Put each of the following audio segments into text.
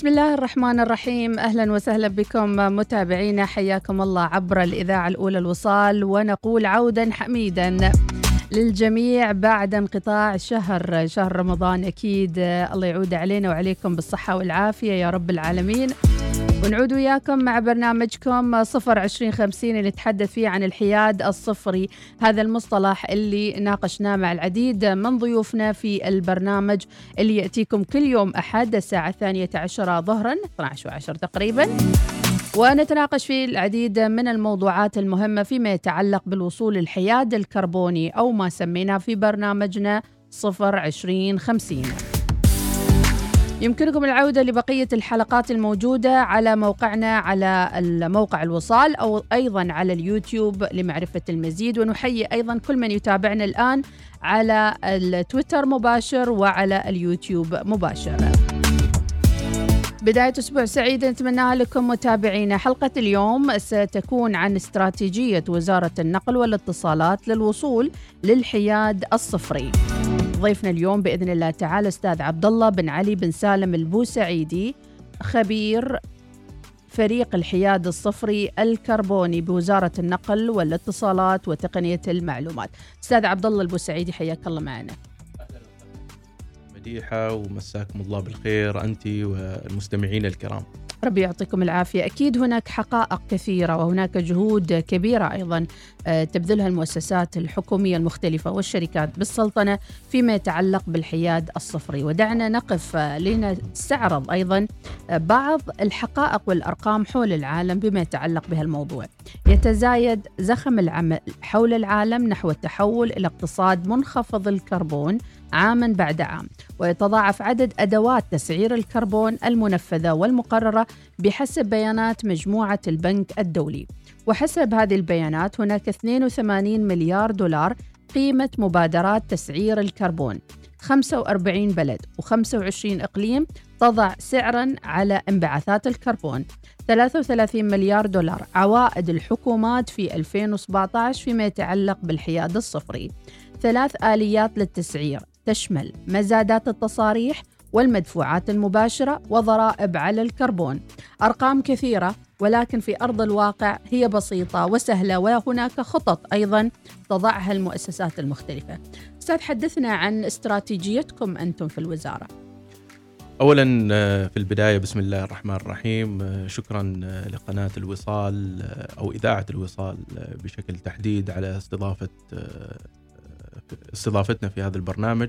بسم الله الرحمن الرحيم. أهلا وسهلا بكم متابعينا. حياكم الله عبر الإذاعة الأولى الوصال ونقول عودا حميدا للجميع بعد انقطاع شهر شهر رمضان أكيد. الله يعود علينا وعليكم بالصحة والعافية يا رب العالمين. ونعود وياكم مع برنامجكم صفر عشرين خمسين اللي نتحدث فيه عن الحياد الصفري. هذا المصطلح اللي ناقشناه مع العديد من ضيوفنا في البرنامج اللي يأتيكم كل يوم أحد الساعة الثانية عشرة ظهرا 12 وعشر تقريبا. ونتناقش في العديد من الموضوعات المهمة فيما يتعلق بالوصول الحياد الكربوني أو ما سميناه في برنامجنا صفر عشرين خمسين. يمكنكم العودة لبقية الحلقات الموجودة على موقعنا على الموقع الوصال أو أيضا على اليوتيوب لمعرفة المزيد. ونحيي أيضا كل من يتابعنا الآن على التويتر مباشر وعلى اليوتيوب مباشر. بداية أسبوع سعيدة نتمناها لكم متابعينا. حلقة اليوم ستكون عن استراتيجية وزارة النقل والاتصالات للوصول للحياد الصفري. ضيفنا اليوم بإذن الله تعالى أستاذ عبد الله بن علي بن سالم البوسعيدي خبير فريق الحياد الصفري الكربوني بوزارة النقل والاتصالات وتقنية المعلومات. أستاذ عبد الله البوسعيدي حياك الله معنا. مديحة ومساكم الله بالخير انت والمستمعين الكرام. ربي يعطيكم العافية. أكيد هناك حقائق كثيرة وهناك جهود كبيرة أيضا آه، تبذلها المؤسسات الحكومية المختلفة والشركات بالسلطنة فيما يتعلق بالحياد الصفري. ودعنا نقف آه، لنستعرض أيضا آه، بعض الحقائق والأرقام حول العالم بما يتعلق بهالموضوع. يتزايد زخم العمل حول العالم نحو التحول إلى اقتصاد منخفض الكربون عاما بعد عام ويتضاعف عدد أدوات تسعير الكربون المنفذة والمقررة بحسب بيانات مجموعة البنك الدولي. وحسب هذه البيانات هناك 82 مليار دولار قيمة مبادرات تسعير الكربون. 45 بلد و25 إقليم تضع سعرا على انبعاثات الكربون. 33 مليار دولار عوائد الحكومات في 2017 فيما يتعلق بالحياد الصفري. ثلاث آليات للتسعير تشمل مزادات التصاريح والمدفوعات المباشرة وضرائب على الكربون. أرقام كثيرة ولكن في أرض الواقع هي بسيطة وسهلة وهناك خطط أيضا تضعها المؤسسات المختلفة. أستاذ حدثنا عن استراتيجيتكم أنتم في الوزارة. اولا في البداية بسم الله الرحمن الرحيم. شكرا لقناة الوصال أو إذاعة الوصال بشكل تحديد على استضافة استضافتنا في هذا البرنامج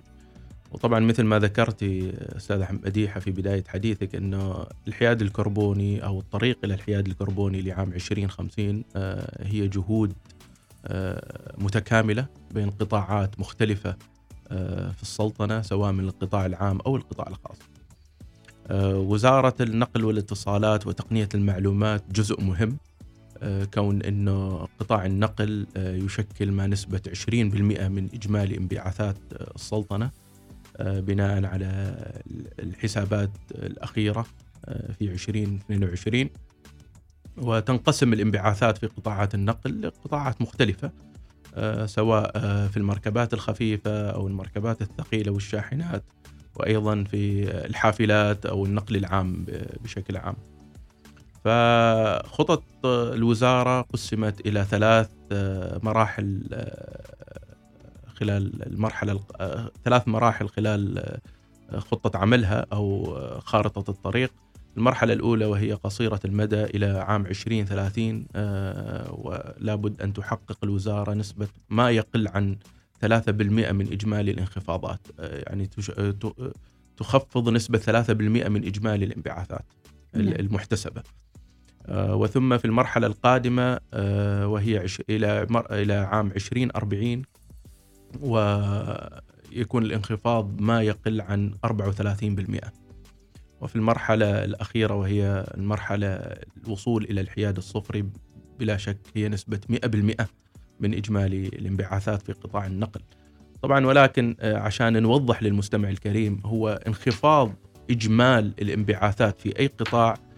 وطبعا مثل ما ذكرتي أستاذ مديحه في بداية حديثك إنه الحياد الكربوني أو الطريق إلى الحياد الكربوني لعام 2050 آه، هي جهود آه، متكاملة بين قطاعات مختلفة آه، في السلطنة سواء من القطاع العام أو القطاع الخاص. وزارة النقل والاتصالات وتقنية المعلومات جزء مهم كون انه قطاع النقل آه، يشكل ما نسبة 20% من إجمالي انبعاثات آه، السلطنة بناء على الحسابات الأخيرة في 2022 وتنقسم الانبعاثات في قطاعات النقل لقطاعات مختلفة سواء في المركبات الخفيفة أو المركبات الثقيلة والشاحنات وأيضا في الحافلات أو النقل العام بشكل عام. فخطط الوزارة قسمت إلى ثلاث آه، مراحل آه، خلال المرحلة آه، ثلاث مراحل خلال خطة عملها أو خارطة الطريق المرحلة الأولى وهي قصيرة المدى إلى عام 2030 ولا بد أن تحقق الوزارة نسبة ما يقل عن 3% من إجمالي الانخفاضات يعني تخفض نسبة 3% من إجمالي الانبعاثات نعم. المحتسبة وثم في المرحلة القادمة آه، وهي إلى إلى عام 2040 ويكون الانخفاض ما يقل عن 34% وفي المرحلة الأخيرة وهي المرحلة الوصول إلى الحياد الصفري بلا شك هي نسبة 100% من إجمالي الانبعاثات في قطاع النقل. طبعا ولكن آه، عشان نوضح للمستمع الكريم هو انخفاض إجمال الانبعاثات في أي قطاع آه،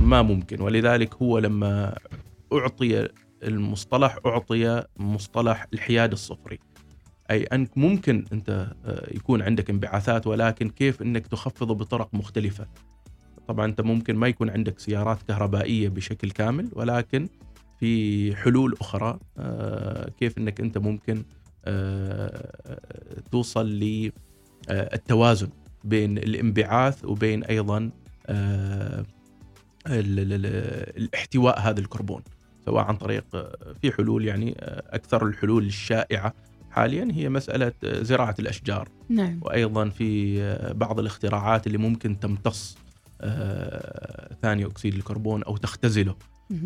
ما ممكن. ولذلك هو لما أعطي المصطلح أعطي مصطلح الحياد الصفري. أي أنك ممكن أنت آه، يكون عندك انبعاثات ولكن كيف أنك تخفضه بطرق مختلفة. طبعا أنت ممكن ما يكون عندك سيارات كهربائية بشكل كامل ولكن في حلول أخرى آه، كيف أنك أنت ممكن آه، توصل للتوازن بين الانبعاث وبين أيضا الاحتواء هذا الكربون سواء عن طريق في حلول يعني أكثر الحلول الشائعة حاليا هي مسألة زراعة الأشجار نعم. وأيضا في بعض الاختراعات اللي ممكن تمتص ثاني أكسيد الكربون أو تختزله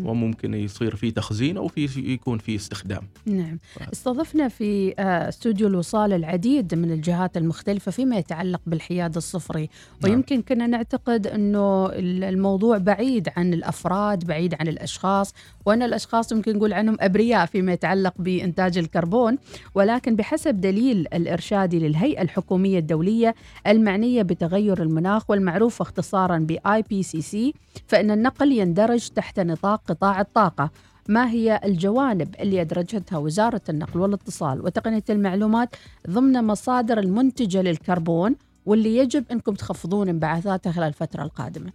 وممكن يصير في تخزين أو في يكون في استخدام. نعم، استضفنا في آه، استوديو الوصال العديد من الجهات المختلفة فيما يتعلق بالحياد الصفري، نعم. ويمكن كنا نعتقد إنه الموضوع بعيد عن الأفراد، بعيد عن الأشخاص، وأن الأشخاص ممكن نقول عنهم أبرياء فيما يتعلق بإنتاج الكربون، ولكن بحسب دليل الارشادي للهيئة الحكومية الدولية المعنية بتغير المناخ والمعروفه اختصارا باي بي سي سي، فإن النقل يندرج تحت نطاق قطاع الطاقة. ما هي الجوانب اللي أدرجتها وزارة النقل والاتصال وتقنية المعلومات ضمن مصادر المنتجة للكربون واللي يجب أنكم تخفضون انبعاثاتها خلال الفترة القادمة؟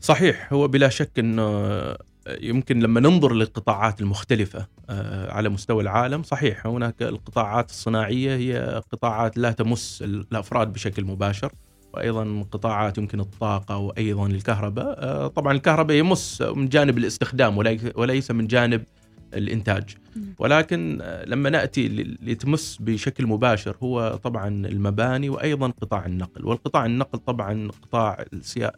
صحيح هو بلا شك أنه يمكن لما ننظر للقطاعات المختلفة آه، على مستوى العالم صحيح هناك القطاعات الصناعية هي قطاعات لا تمس الأفراد بشكل مباشر. وأيضا قطاعات يمكن الطاقة وأيضا الكهرباء. آه، طبعا الكهرباء يمس من جانب الاستخدام وليس من جانب الإنتاج. ولكن آه، لما نأتي لتمس بشكل مباشر هو طبعا المباني وأيضا قطاع النقل. والقطاع النقل طبعا قطاع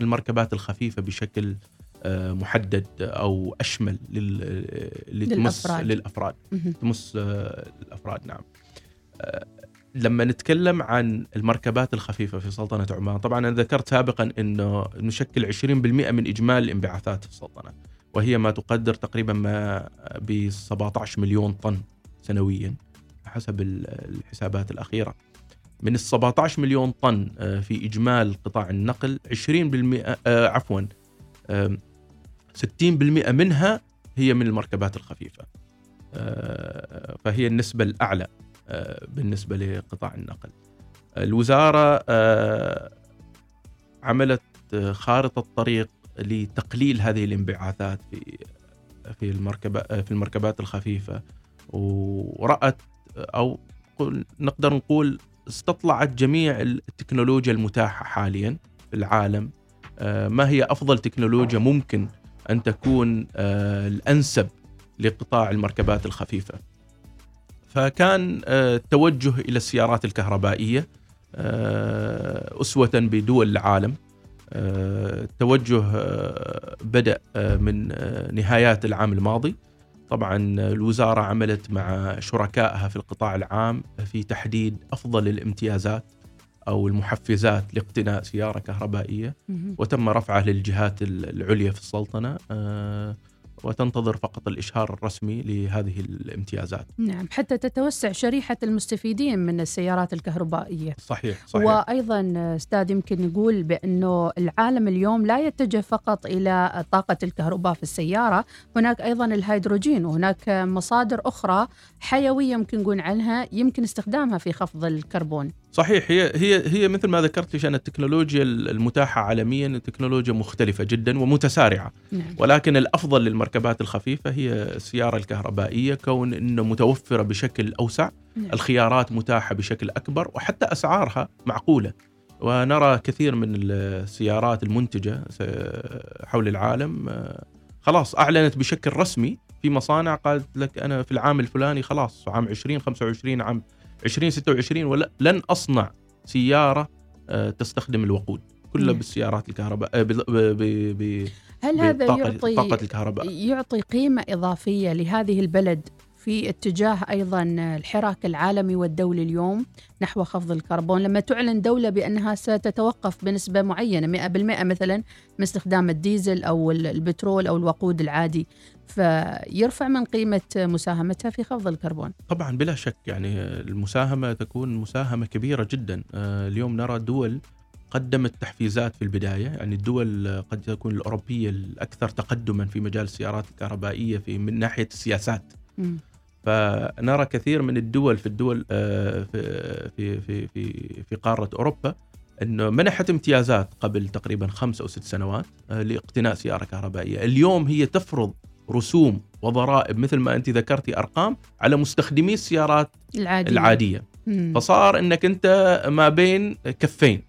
المركبات الخفيفة بشكل آه، محدد أو أشمل لتمس للأفراد, للأفراد. تمس الأفراد نعم. لما نتكلم عن المركبات الخفيفة في سلطنة عمان طبعا أنا ذكرت سابقا أنه نشكل 20% من إجمالي الانبعاثات في السلطنة وهي ما تقدر تقريبا ما ب 17 مليون طن سنويا حسب الحسابات الأخيرة. من ال 17 مليون طن آه، في إجمال قطاع النقل 20% آه، عفوا 60% منها هي من المركبات الخفيفة آه، فهي النسبة الأعلى. آه، بالنسبة لقطاع النقل. الوزارة آه، عملت خارطة طريق لتقليل هذه الانبعاثات في في المركبات في المركبات الخفيفة ورأت أو نقدر نقول استطلعت جميع التكنولوجيا المتاحة حاليا في العالم. آه، ما هي أفضل تكنولوجيا ممكن أن تكون الأنسب لقطاع المركبات الخفيفة؟ فكان التوجه آه، إلى السيارات الكهربائية آه، أسوة بدول العالم. التوجه آه، بدأ من نهايات العام الماضي. طبعا الوزارة عملت مع شركائها في القطاع العام في تحديد أفضل الامتيازات أو المحفزات لاقتناء سيارة كهربائية. وتم رفعه للجهات العليا في السلطنة. وتنتظر فقط الإشهار الرسمي لهذه الامتيازات. نعم حتى تتوسع شريحة المستفيدين من السيارات الكهربائية. صحيح, صحيح. وأيضا أستاذ يمكن نقول بأنه العالم اليوم لا يتجه فقط إلى طاقة الكهرباء في السيارة هناك أيضا الهيدروجين وهناك مصادر أخرى حيوية يمكن نقول عنها يمكن استخدامها في خفض الكربون. صحيح هي هي هي مثل ما ذكرت عشان التكنولوجيا المتاحة عالميا تكنولوجيا مختلفة جدا ومتسارعة نعم. ولكن الأفضل للمركبات الخفيفة هي السيارة الكهربائية كون إنه متوفرة بشكل أوسع نعم. الخيارات متاحة بشكل أكبر وحتى أسعارها معقولة ونرى كثير من السيارات المنتجة حول العالم خلاص أعلنت بشكل رسمي في مصانع قالت لك أنا في العام الفلاني خلاص عام 2025 عام 2026 ولن أصنع سيارة آه، تستخدم الوقود. كلها بالسيارات الكهرباء آه، ب ب ب هل هذا يعطي طاقة الكهرباء. يعطي قيمة إضافية لهذه البلد في اتجاه أيضا الحراك العالمي والدولي اليوم نحو خفض الكربون؟ لما تعلن دولة بأنها ستتوقف بنسبة معينة 100% مثلا من استخدام الديزل أو البترول أو الوقود العادي. فيرفع من قيمة مساهمتها في خفض الكربون. طبعا بلا شك يعني المساهمة تكون مساهمة كبيرة جدا آه، اليوم نرى دول قدمت تحفيزات في البداية يعني الدول قد تكون الأوروبية الأكثر تقدما في مجال السيارات الكهربائية في من ناحية السياسات. م. فنرى كثير من الدول في الدول آه، في في في في قارة أوروبا إنه منحت امتيازات قبل تقريبا خمس أو ست سنوات آه، لإقتناء سيارة كهربائية، اليوم هي تفرض رسوم وضرائب مثل ما أنت ذكرتي أرقام على مستخدمي السيارات العادية, العادية. مم. فصار إنك أنت ما بين كفين.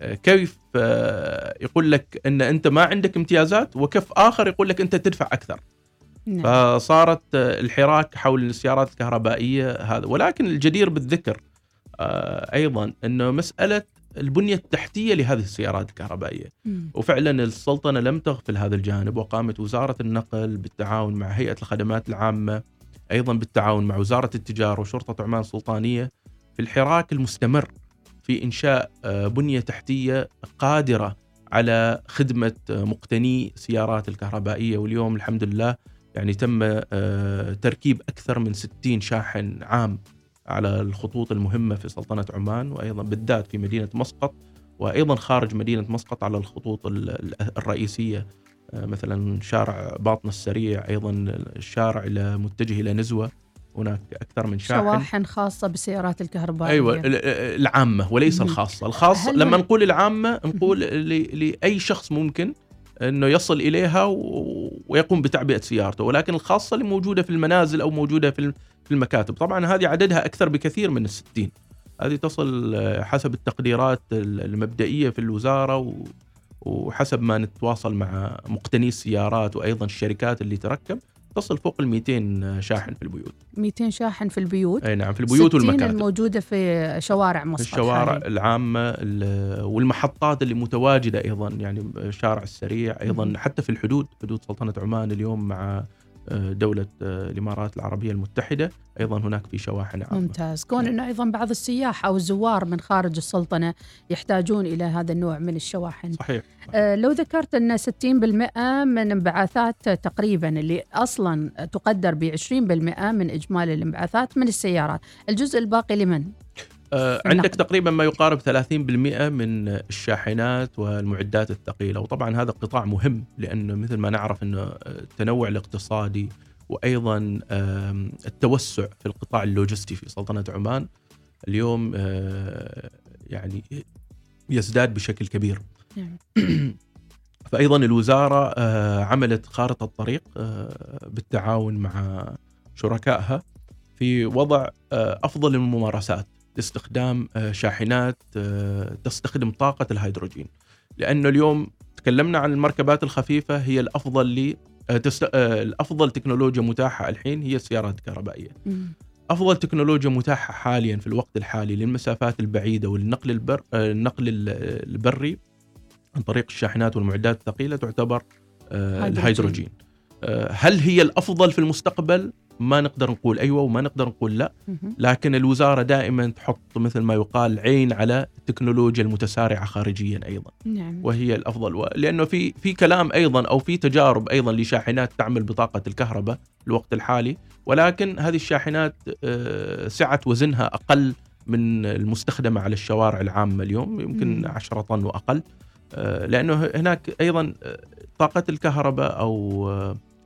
آه، كيف آه، يقول لك إن أنت ما عندك امتيازات وكف آخر يقول لك أنت تدفع أكثر. نعم. فصارت آه، الحراك حول السيارات الكهربائية هذا. ولكن الجدير بالذكر أيضا إنه مسألة البنية التحتية لهذه السيارات الكهربائية مم. وفعلا السلطنة لم تغفل هذا الجانب وقامت وزارة النقل بالتعاون مع هيئة الخدمات العامة أيضا بالتعاون مع وزارة التجارة وشرطة عمان السلطانية في الحراك المستمر في إنشاء آه، بنية تحتية قادرة على خدمة آه، مقتني سيارات الكهربائية واليوم الحمد لله يعني تم آه، تركيب أكثر من 60 شاحن عام على الخطوط المهمة في سلطنة عمان وأيضا بالذات في مدينة مسقط وأيضا خارج مدينة مسقط على الخطوط ال- ال- الرئيسية آه، مثلا شارع باطن السريع أيضا الشارع متجه إلى نزوة. هناك أكثر من شاحن. شواحن خاصة بالسيارات الكهربائية. أيوه ال- ال- العامة وليس. الخاصة، الخاصه لما نقول العامة نقول لأي شخص ممكن إنه يصل إليها ويقوم بتعبئة سيارته، ولكن الخاصة اللي موجودة في المنازل أو موجودة في الم- في المكاتب، طبعا هذه عددها أكثر بكثير من الستين. هذه تصل آه، حسب التقديرات ال- المبدئية في الوزارة وحسب ما نتواصل مع مقتني السيارات وأيضا الشركات اللي تركب. تصل فوق ال 200 شاحن في البيوت 200 شاحن في البيوت أي نعم في البيوت 60 والمكاتب الموجودة في شوارع مسقط الشوارع حالياً. العامة ال- والمحطات اللي متواجدة أيضا يعني شارع السريع مهم. حتى في الحدود حدود سلطنة عمان اليوم مع دولة آه، الإمارات العربية المتحدة. أيضا هناك في شواحن عامة. ممتاز. كون إنه أيضا بعض السياح أو الزوار من خارج السلطنة يحتاجون إلى هذا النوع من الشواحن. صحيح. آه، لو ذكرت إن 60% من انبعاثات تقريبا اللي أصلا تقدر ب 20% من إجمالي الانبعاثات من السيارات الجزء الباقي لمن؟ آه، في عندك. تقريبا ما يقارب 30% من الشاحنات والمعدات الثقيلة وطبعا هذا قطاع مهم لأنه مثل ما نعرف أنه التنوع الاقتصادي وأيضا آم، التوسع في القطاع اللوجستي في سلطنة عمان اليوم آه، يعني يزداد بشكل كبير نعم. فايضا الوزارة آه، عملت خارطة طريق آه، بالتعاون مع شركائها في وضع آه، أفضل الممارسات لاستخدام آه، شاحنات آه، تستخدم طاقة الهيدروجين لأنه اليوم تكلمنا عن المركبات الخفيفة هي الأفضل ل آه، تست... الأفضل تكنولوجيا متاحة الحين هي السيارات الكهربائية مم. أفضل تكنولوجيا متاحة حاليا في الوقت الحالي للمسافات البعيدة والنقل البر النقل ال- البري عن طريق الشاحنات والمعدات الثقيلة تعتبر هيدروجين. الهيدروجين هل هي الأفضل في المستقبل ما نقدر نقول أيوه وما نقدر نقول لا. لكن الوزارة دائما تحط مثل ما يقال عين على التكنولوجيا المتسارعة خارجيا أيضا. نعم. وهي الأفضل. لأنه في في كلام أيضا أو في تجارب أيضا لشاحنات تعمل بطاقة الكهرباء الوقت الحالي. ولكن هذه الشاحنات آه، سعه وزنها أقل من المستخدمة على الشوارع العامة اليوم يمكن مم. 10 طن وأقل. آه، لأنه هناك أيضا آه، طاقة الكهرباء أو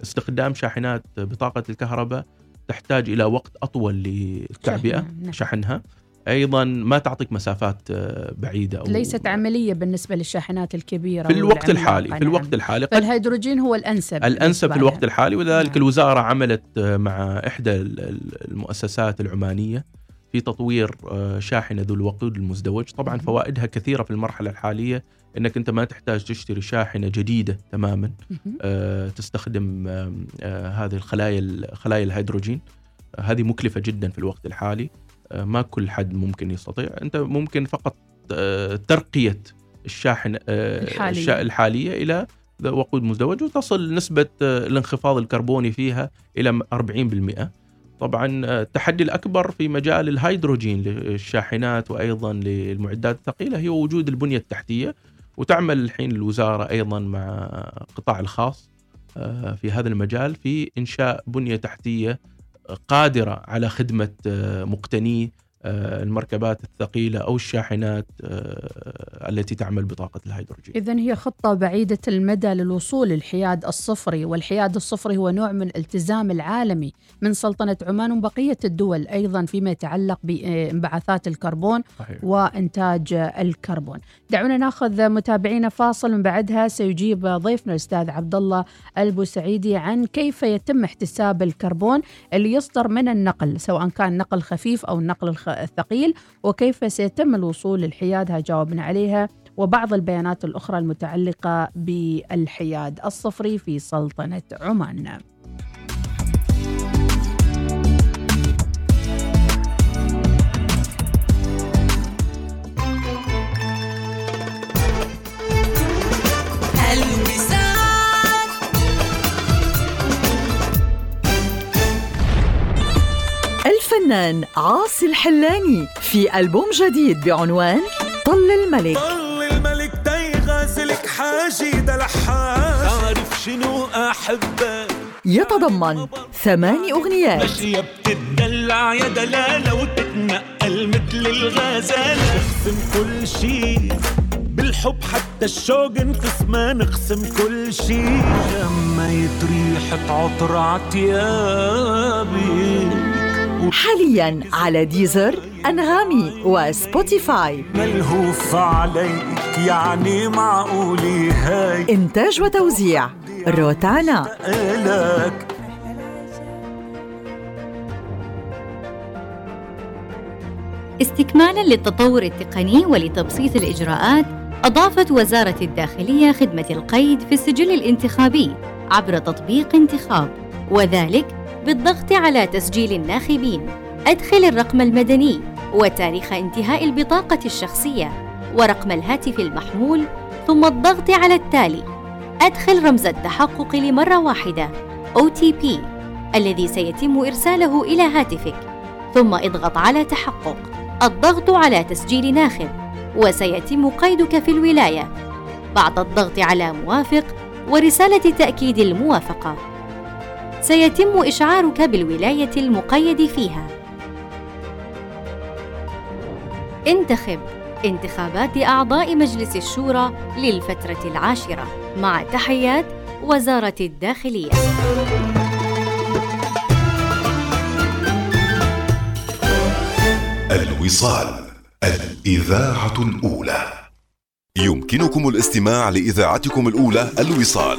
استخدام شاحنات بطاقة الكهرباء تحتاج إلى وقت أطول للتعبئة شحنها، نعم. شحنها أيضا ما تعطيك مسافات آه، بعيدة أو ليست عملية بالنسبة للشاحنات الكبيرة في الوقت الحالي في نعم. الوقت الحالي قد فالهيدروجين هو الأنسب الأنسب في الوقت. الحالي ولذلك نعم. الوزارة عملت آه، مع إحدى ال- ال- المؤسسات العمانية في تطوير آه، شاحنة ذو الوقود المزدوج، طبعا مهم. فوائدها كثيرة في المرحلة الحالية إنك أنت ما تحتاج تشتري شاحنة جديدة تماما. آه، تستخدم آم، آه، هذه الخلايا ال- خلايا الهيدروجين آه، هذه مكلفة جدا في الوقت الحالي آه، ما كل حد ممكن يستطيع أنت ممكن فقط آه، ترقية الشاحن آه، الحالية. الحالية إلى وقود مزدوج وتصل نسبة آه، الانخفاض الكربوني فيها إلى 40% طبعا آه، التحدي الأكبر في مجال الهيدروجين للشاحنات وأيضا للمعدات الثقيلة هي وجود البنية التحتية وتعمل الحين الوزارة أيضا مع القطاع الخاص آه، في هذا المجال في إنشاء بنية تحتية قادرة على خدمة آه، مقتني آه، المركبات الثقيلة أو الشاحنات آه، التي تعمل بطاقة الهيدروجين إذا هي خطة بعيدة المدى للوصول للحياد الصفري والحياد الصفري هو نوع من الالتزام العالمي من سلطنة عمان وبقية الدول أيضا فيما يتعلق بانبعاثات الكربون صحيح. وإنتاج الكربون دعونا ناخذ متابعينا فاصل من بعدها سيجيب ضيفنا الأستاذ عبد الله البوسعيدي عن كيف يتم احتساب الكربون اللي يصدر من النقل سواء كان نقل خفيف أو النقل الثقيل وكيف سيتم الوصول للحياد؟ هاي جاوبنا عليها. وبعض البيانات الأخرى المتعلقة بالحياد الصفري في سلطنة عمان. الفنان عاصي الحلاني في ألبوم جديد بعنوان طل الملك. طل الملك داي غازلك حاجي ده لحاج. عارف شنو أحبك يتضمن ثماني أغنيات. ماشية بتدلع يا دلالة وتتنقل مثل الغزالة. اقسم كل شي بالحب حتى الشوق انقسما نقسم كل شي شميت ريحة عطر عتيابي. حاليا على Deezer أنغامي و Spotify. ملهوف عليك يعني معقولة هاي إنتاج وتوزيع روتانا. استكمالا للتطور التقني ولتبسيط الإجراءات أضافت وزارة الداخلية خدمة القيد في السجل الانتخابي عبر تطبيق انتخاب وذلك بالضغط على تسجيل الناخبين. أدخل الرقم المدني وتاريخ انتهاء البطاقة الشخصية ورقم الهاتف المحمول ثم الضغط على التالي. أدخل رمز التحقق لمرة واحدة. OTP الذي سيتم إرساله إلى هاتفك. ثم اضغط على تحقق. الضغط على تسجيل ناخب. وسيتم قيدك في الولاية. بعد الضغط على موافق ورسالة تأكيد الموافقة. سيتم إشعارك بالولاية المقيد فيها. انتخب انتخابات أعضاء مجلس الشورى للفترة العاشرة مع تحيات وزارة الداخلية. الوصال الإذاعة الأولى يمكنكم الاستماع لإذاعتكم الأولى الوصال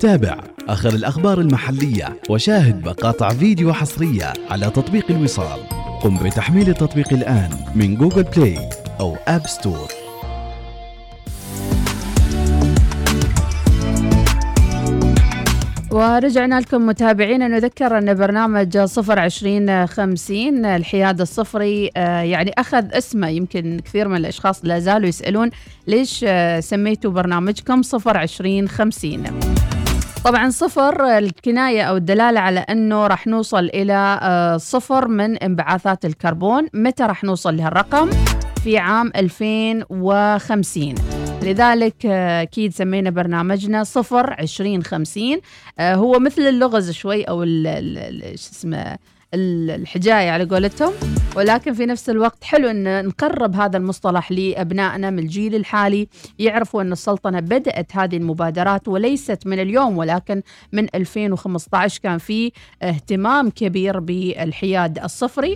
تابع. آخر الأخبار المحلية وشاهد مقاطع فيديو حصرية على تطبيق الوصال. قم بتحميل التطبيق الآن من Google Play أو App Store ورجعنا لكم متابعينا. نذكر أن برنامج صفر عشرين خمسين الحياد الصفري آه، يعني أخذ اسمه. يمكن كثير من الأشخاص لا زالوا يسألون ليش آه، سميتوا برنامجكم صفر عشرين خمسين. طبعا صفر الكناية أو الدلالة على أنه راح نوصل إلى آه، صفر من انبعاثات الكربون. متى راح نوصل لهالرقم؟ في عام 2050 لذلك آه، أكيد سمينا برنامجنا صفر 2050 آه، هو مثل اللغز شوي أو شو اسمه الحجاية على قولتهم. ولكن في نفس الوقت حلو أن نقرب هذا المصطلح لأبنائنا من الجيل الحالي. يعرفوا أن السلطنة بدأت هذه المبادرات وليست من اليوم ولكن من 2015 كان في اهتمام كبير بالحياد الصفري.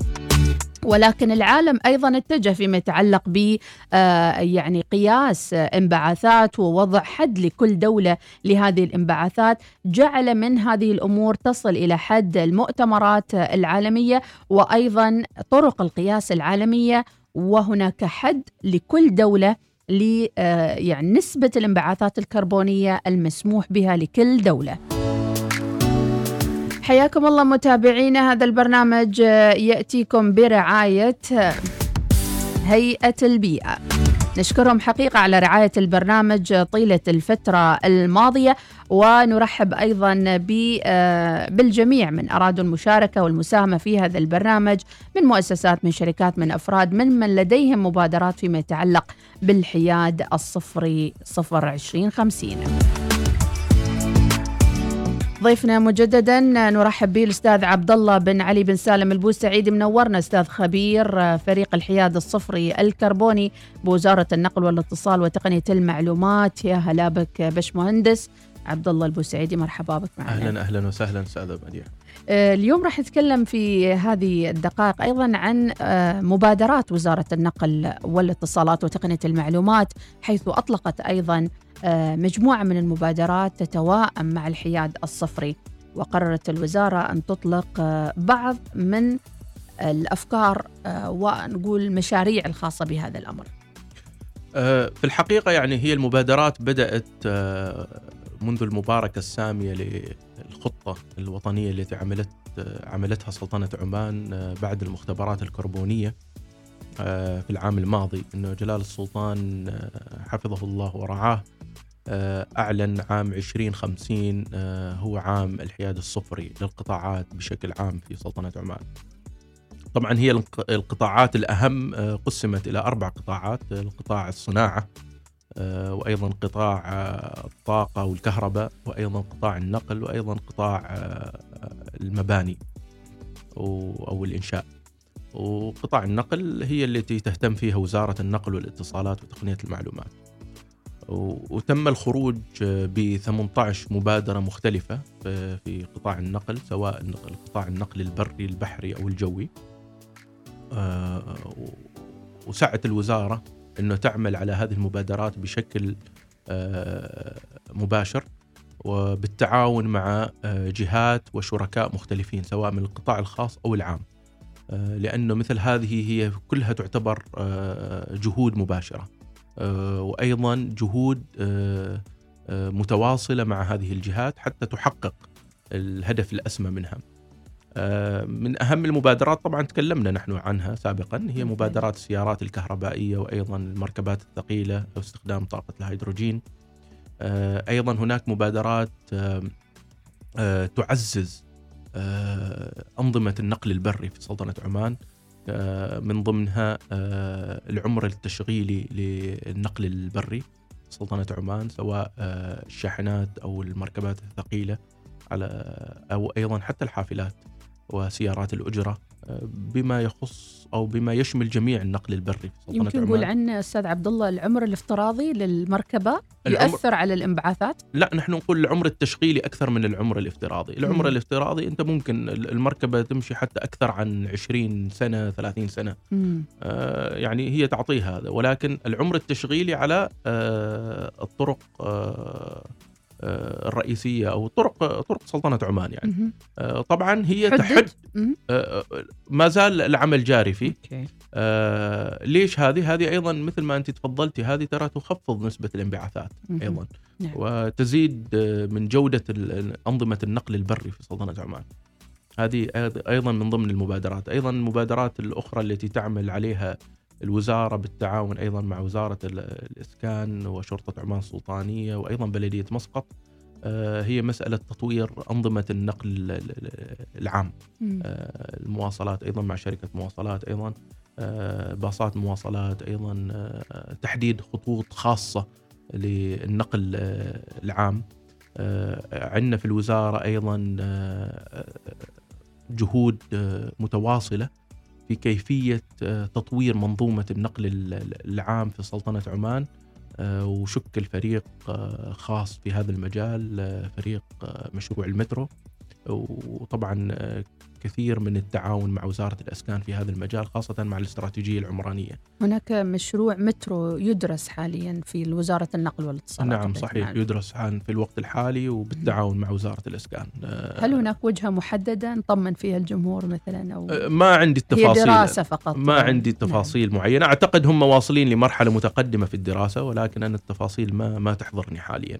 ولكن العالم أيضا اتجه فيما يتعلق ب آه، يعني قياس انبعاثات ووضع حد لكل دولة لهذه الانبعاثات جعل من هذه الأمور تصل إلى حد المؤتمرات العالمية وأيضا طرق القياس العالمية وهناك حد لكل دولة ل آه، يعني نسبة الانبعاثات الكربونية المسموح بها لكل دولة. حياكم الله متابعينا. هذا البرنامج يأتيكم برعاية هيئة البيئة. نشكرهم حقيقة على رعاية البرنامج طيلة الفترة الماضية ونرحب أيضا آه، بالجميع من أرادوا المشاركة والمساهمة في هذا البرنامج من مؤسسات من شركات من أفراد من من لديهم مبادرات فيما يتعلق بالحياد الصفري صفر عشرين خمسين. ضيفنا مجددا نرحب به الأستاذ عبد الله بن علي بن سالم البوسعيدي منورنا أستاذ خبير فريق الحياد الصفري الكربوني بوزارة النقل والاتصال وتقنية المعلومات. يا هلا بك بش مهندس عبد الله البوسعيدي مرحبا بك معنا. أهلا أهلا وسهلا أستاذ مديح آه، اليوم راح نتكلم في هذه الدقائق أيضا عن آه، مبادرات وزارة النقل والاتصالات وتقنية المعلومات حيث أطلقت أيضا آه، مجموعة من المبادرات تتواءم مع الحياد الصفري وقررت الوزارة أن تطلق آه، بعض من آه، ونقول المشاريع الخاصة بهذا الأمر. آه، في الحقيقة يعني هي المبادرات بدأت منذ المباركة السامية للخطة الوطنية التي عملت عملتها سلطنة عمان بعد المختبرات الكربونية في العام الماضي أنه جلال السلطان حفظه الله ورعاه أعلن عام 2050 آه، هو عام الحياد الصفري للقطاعات بشكل عام في سلطنة عمان. طبعا هي الق- القطاعات الأهم آه، قسمت إلى أربع قطاعات آه، القطاع الصناعة آه، وأيضا قطاع آه، الطاقة والكهرباء وأيضا قطاع النقل وأيضا قطاع آه، المباني أو الإنشاء. وقطاع النقل هي التي تهتم فيها وزارة النقل والاتصالات وتقنية المعلومات. وتم الخروج ب 18 مبادرة مختلفة في في قطاع النقل سواء قطاع النقل البري البحري أو الجوي. آه، وسعت الوزارة أنه تعمل على هذه المبادرات بشكل آه، مباشر وبالتعاون مع آه، جهات وشركاء مختلفين سواء من القطاع الخاص أو العام. آه، لأنه مثل هذه هي كلها تعتبر آه، جهود مباشرة. آه، وأيضا جهود آه، آه، متواصلة مع هذه الجهات حتى تحقق الهدف الأسمى منها. من أهم المبادرات طبعا تكلمنا نحن عنها سابقا هي مبادرات السيارات الكهربائية وأيضا المركبات الثقيلة واستخدام طاقة الهيدروجين. أيضا هناك مبادرات تعزز أنظمة النقل البري في سلطنة عمان. من ضمنها آه، العمر التشغيلي للنقل البري سلطنة عمان سواء آه، الشاحنات أو المركبات الثقيلة على أو أيضا حتى الحافلات وسيارات الأجرة. آه، بما يخص أو بما يشمل جميع النقل البري في يمكن نقول عن أستاذ عبد الله العمر الافتراضي للمركبة العمر- يؤثر على الانبعاثات؟ لا نحن نقول العمر التشغيلي أكثر من العمر الافتراضي، العمر مم. الافتراضي أنت ممكن المركبة تمشي حتى أكثر عن 20 سنة 30 سنة،. آه يعني هي تعطي هذا. ولكن العمر التشغيلي على آه الطرق آه الرئيسية أو طرق طرق سلطنة عمان يعني. آه طبعا هي؟ تحد. آه آه، ما زال العمل جاري فيه ليش هذه؟ هذه أيضا مثل ما أنت تفضلتي هذه ترى تخفض نسبة الانبعاثات. أيضا نعم. وتزيد من جودة أنظمة النقل البري في سلطنة عمان. هذه أيضا من ضمن المبادرات، أيضا المبادرات الأخرى التي تعمل عليها الوزارة بالتعاون أيضا مع وزارة ال- الإسكان وشرطة عمان السلطانية وأيضا بلدية مسقط آه، هي مسألة تطوير أنظمة النقل ال- ال- العام. آه، المواصلات أيضا مع شركة مواصلات أيضا آه، باصات مواصلات أيضا تحديد خطوط خاصة للنقل العام. عندنا في الوزارة أيضا جهود متواصلة. في كيفية آه، تطوير منظومة النقل ال- العام في سلطنة عمان آه، وشكل فريق آه، خاص في هذا المجال فريق مشروع المترو. وطبعا كثير من التعاون مع وزارة الأسكان في هذا المجال خاصة مع الاستراتيجية العمرانية. هناك مشروع مترو يدرس حاليا في وزارة النقل والاتصالات نعم صحيح معلومة. يدرس عن في الوقت الحالي وبالتعاون مع وزارة الأسكان. آه، هل هناك وجهة محددة نطمن فيها الجمهور مثلا أو آه، ما عندي هي التفاصيل دراسة فقط ما عندي تفاصيل معينة أعتقد هم واصلين لمرحلة متقدمة في الدراسة ولكن أنا التفاصيل ما ما تحضرني حاليا.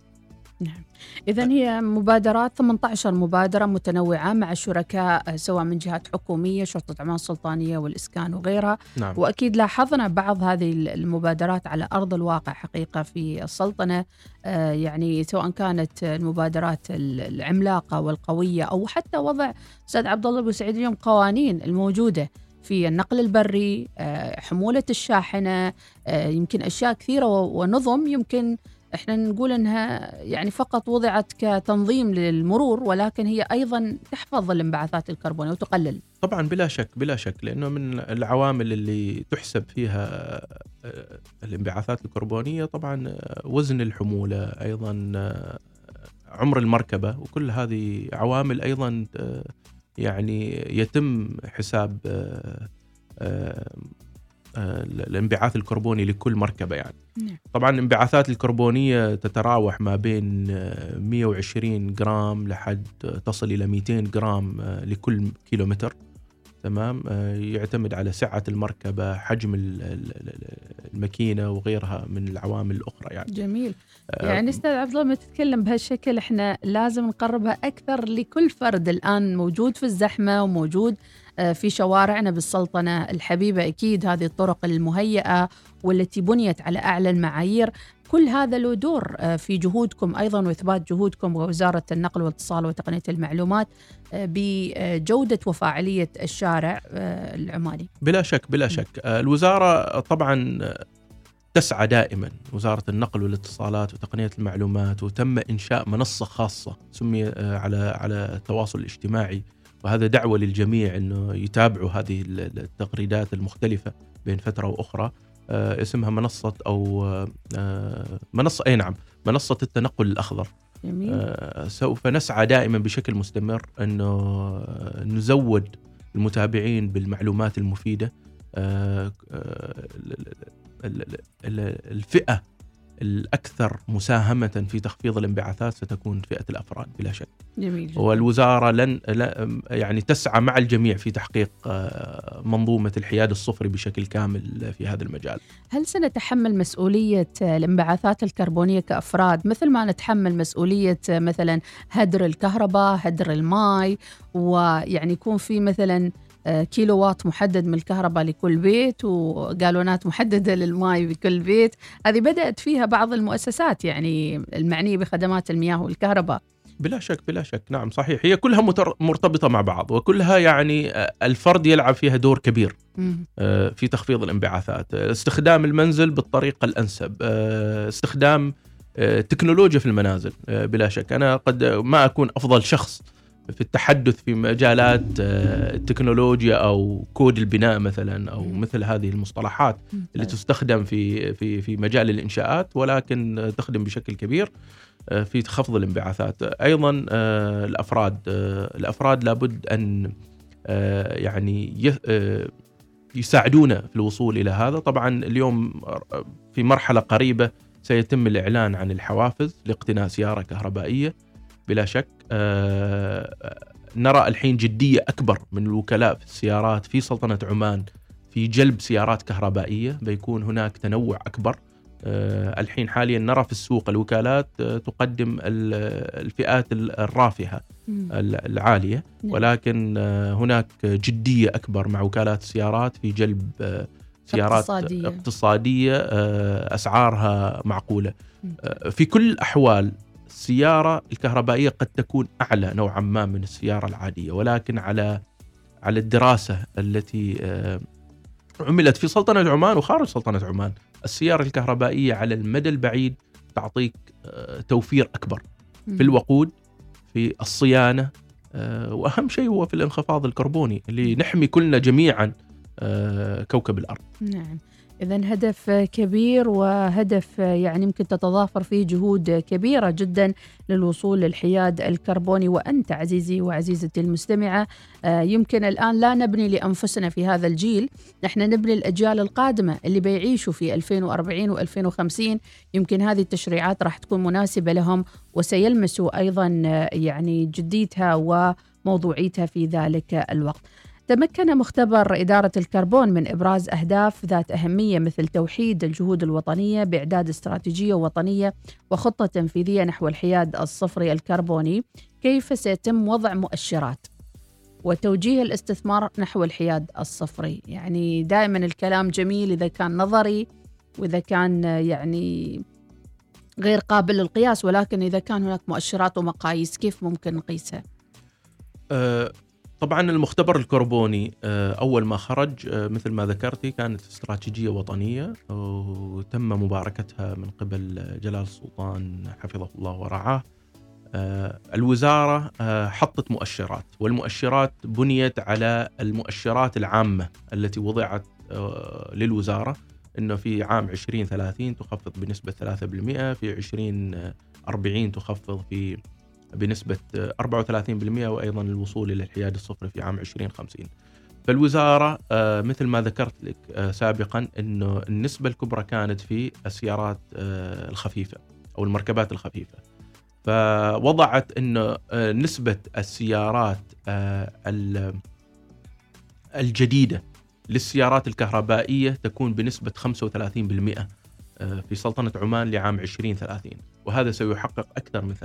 إذا هي مبادرات 18 مبادرة متنوعة مع شركاء سواء من جهات حكومية شرطة عمان السلطانية والإسكان وغيرها. نعم. وأكيد لاحظنا بعض هذه المبادرات على أرض الواقع حقيقة في السلطنة آه، يعني سواء كانت المبادرات العملاقة والقوية أو حتى وضع أستاذ عبد الله أبو سعيد اليوم قوانين الموجودة في النقل البري آه، حمولة الشاحنة آه، يمكن أشياء كثيرة ونظم يمكن إحنا نقول إنها يعني فقط وضعت كتنظيم للمرور ولكن هي أيضا تحفظ الانبعاثات الكربونية وتقلل. طبعا بلا شك بلا شك لأنه من العوامل اللي تحسب فيها آه، الانبعاثات الكربونية طبعا وزن الحمولة أيضا عمر المركبة وكل هذه عوامل أيضا يعني يتم حساب آه، آه، آه، الانبعاث الكربوني لكل مركبة يعني نعم. طبعا الانبعاثات الكربونية تتراوح ما بين 120 جرام لحد تصل إلى 200 جرام لكل كيلومتر تمام؟ يعتمد على سعة المركبة حجم الماكينة وغيرها من العوامل الأخرى يعني. جميل. يعني أستاذ عبد الله لما تتكلم بهالشكل إحنا لازم نقربها أكثر لكل فرد الآن موجود في الزحمة وموجود آه، في شوارعنا بالسلطنة الحبيبة. أكيد هذه الطرق المهيئة والتي بنيت على أعلى المعايير. كل هذا له دور آه، في جهودكم أيضا وإثبات جهودكم ووزارة النقل والاتصال وتقنية المعلومات آه، بجودة وفاعلية الشارع العماني. بلا شك بلا شك. الوزارة طبعا تسعى دائما وزارة النقل والاتصالات وتقنية المعلومات وتم إنشاء منصة خاصة سمي آه، على على التواصل الاجتماعي. وهذا دعوة للجميع أنه يتابعوا هذه التغريدات المختلفة بين فترة وأخرى. آه، اسمها منصة أو آه، منصة أي نعم منصة التنقل الأخضر جميل. سوف نسعى دائما بشكل مستمر أنه نزود المتابعين بالمعلومات المفيدة الفئة الأكثر مساهمة في تخفيض الانبعاثات ستكون فئة الأفراد بلا شك. جميل جدا. والوزارة لن يعني تسعى مع الجميع في تحقيق آه، منظومة الحياد الصفري بشكل كامل في هذا المجال. هل سنتحمل مسؤولية الانبعاثات الكربونية كأفراد مثل ما نتحمل مسؤولية مثلا هدر الكهرباء، هدر الماء ويعني يكون في مثلا كيلو وات محدد من الكهرباء لكل بيت وقالونات محددة للماء بكل بيت. هذه بدأت فيها بعض المؤسسات يعني المعنية بخدمات المياه والكهرباء. بلا شك بلا شك. نعم صحيح. هي كلها مرتبطة مع بعض وكلها يعني الفرد يلعب فيها دور كبير. آه، في تخفيض الانبعاثات استخدام المنزل بالطريقة الأنسب آه، استخدام آه، تكنولوجيا في المنازل بلا شك. أنا قد ما أكون أفضل شخص في التحدث في مجالات آه، التكنولوجيا أو كود البناء مثلا أو مثل هذه المصطلحات اللي تستخدم في في في مجال الإنشاءات ولكن تخدم بشكل كبير آه، في خفض الانبعاثات. أيضا آه، الأفراد الأفراد لابد أن يعني يساعدونا في الوصول إلى هذا. طبعا اليوم في مرحلة قريبة سيتم الإعلان عن الحوافز لاقتناء سيارة كهربائية. بلا شك. آه، نرى الحين جدية أكبر من الوكلاء في السيارات في سلطنة عمان في جلب سيارات كهربائية بيكون هناك تنوع أكبر. آه، الحين حاليا نرى في السوق الوكالات آه، تقدم الفئات الرافهه العالية. نعم. ولكن هناك جدية أكبر مع وكالات السيارات في جلب سيارات اقتصادية, اقتصادية أسعارها معقولة. في كل الأحوال السيارة الكهربائية قد تكون أعلى نوعا ما من السيارة العادية ولكن على على الدراسة التي آه، عملت في سلطنة عمان وخارج سلطنة عمان السيارة الكهربائية على المدى البعيد تعطيك آه، توفير أكبر في الوقود في الصيانة آه، وأهم شيء هو في الانخفاض الكربوني اللي نحمي كلنا جميعا كوكب الأرض. نعم. إذا هدف كبير وهدف يعني يمكن تتضافر فيه جهود كبيرة جدا للوصول للحياد الكربوني. وأنت عزيزي وعزيزتي المستمعة آه، يمكن الآن لا نبني لأنفسنا في هذا الجيل. نحن نبني الأجيال القادمة اللي بيعيشوا في 2040 و2050 يمكن هذه التشريعات راح تكون مناسبة لهم وسيلمسوا أيضا آه، يعني جديتها وموضوعيتها في ذلك الوقت. تمكن مختبر إدارة الكربون من إبراز أهداف ذات أهمية مثل توحيد الجهود الوطنية بإعداد استراتيجية وطنية وخطة تنفيذية نحو الحياد الصفري الكربوني. كيف سيتم وضع مؤشرات؟ وتوجيه الاستثمار نحو الحياد الصفري. يعني دائما الكلام جميل إذا كان نظري وإذا كان يعني غير قابل للقياس ولكن إذا كان هناك مؤشرات ومقاييس كيف ممكن نقيسها؟ أه طبعا المختبر الكربوني أه أول ما خرج أه مثل ما ذكرتي كانت استراتيجية وطنية وتم مباركتها من قبل جلال السلطان حفظه الله ورعاه. الوزارة حطت مؤشرات والمؤشرات بنيت على المؤشرات العامة التي وضعت للوزارة إنه في عام 2030 تخفض بنسبة 3% في 2040 تخفض في بنسبة 34% وأيضا الوصول إلى الحياد الصفري في عام 2050 فالوزارة مثل ما ذكرت لك سابقا إنه النسبة الكبرى كانت في السيارات الخفيفة أو المركبات الخفيفة. فوضعت إنه نسبة السيارات الجديدة للسيارات الكهربائية تكون بنسبة 35% في سلطنة عمان لعام 2030 وهذا سيحقق أكثر من 3%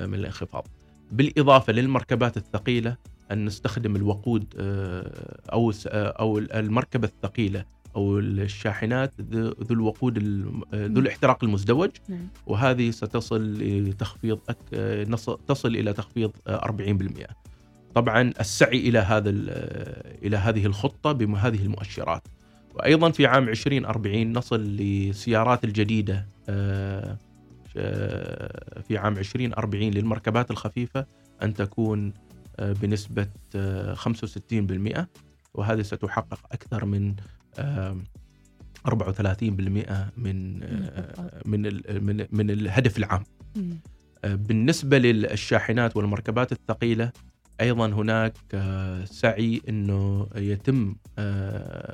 من الانخفاض. بالإضافة للمركبات الثقيلة أن نستخدم الوقود أو أو المركبة الثقيلة أو الشاحنات ذو الوقود ذو الاحتراق المزدوج. وهذه ستصل لتخفيض تصل إلى تخفيض 40% طبعا السعي إلى هذا إلى هذه الخطة بهذه المؤشرات. وأيضا في عام 2040 نصل للسيارات الجديدة في عام 2040 للمركبات الخفيفة أن تكون بنسبة 65% وهذه ستحقق أكثر من 34% من من من من الهدف العام. بالنسبة للشاحنات والمركبات الثقيلة أيضا هناك سعي إنه يتم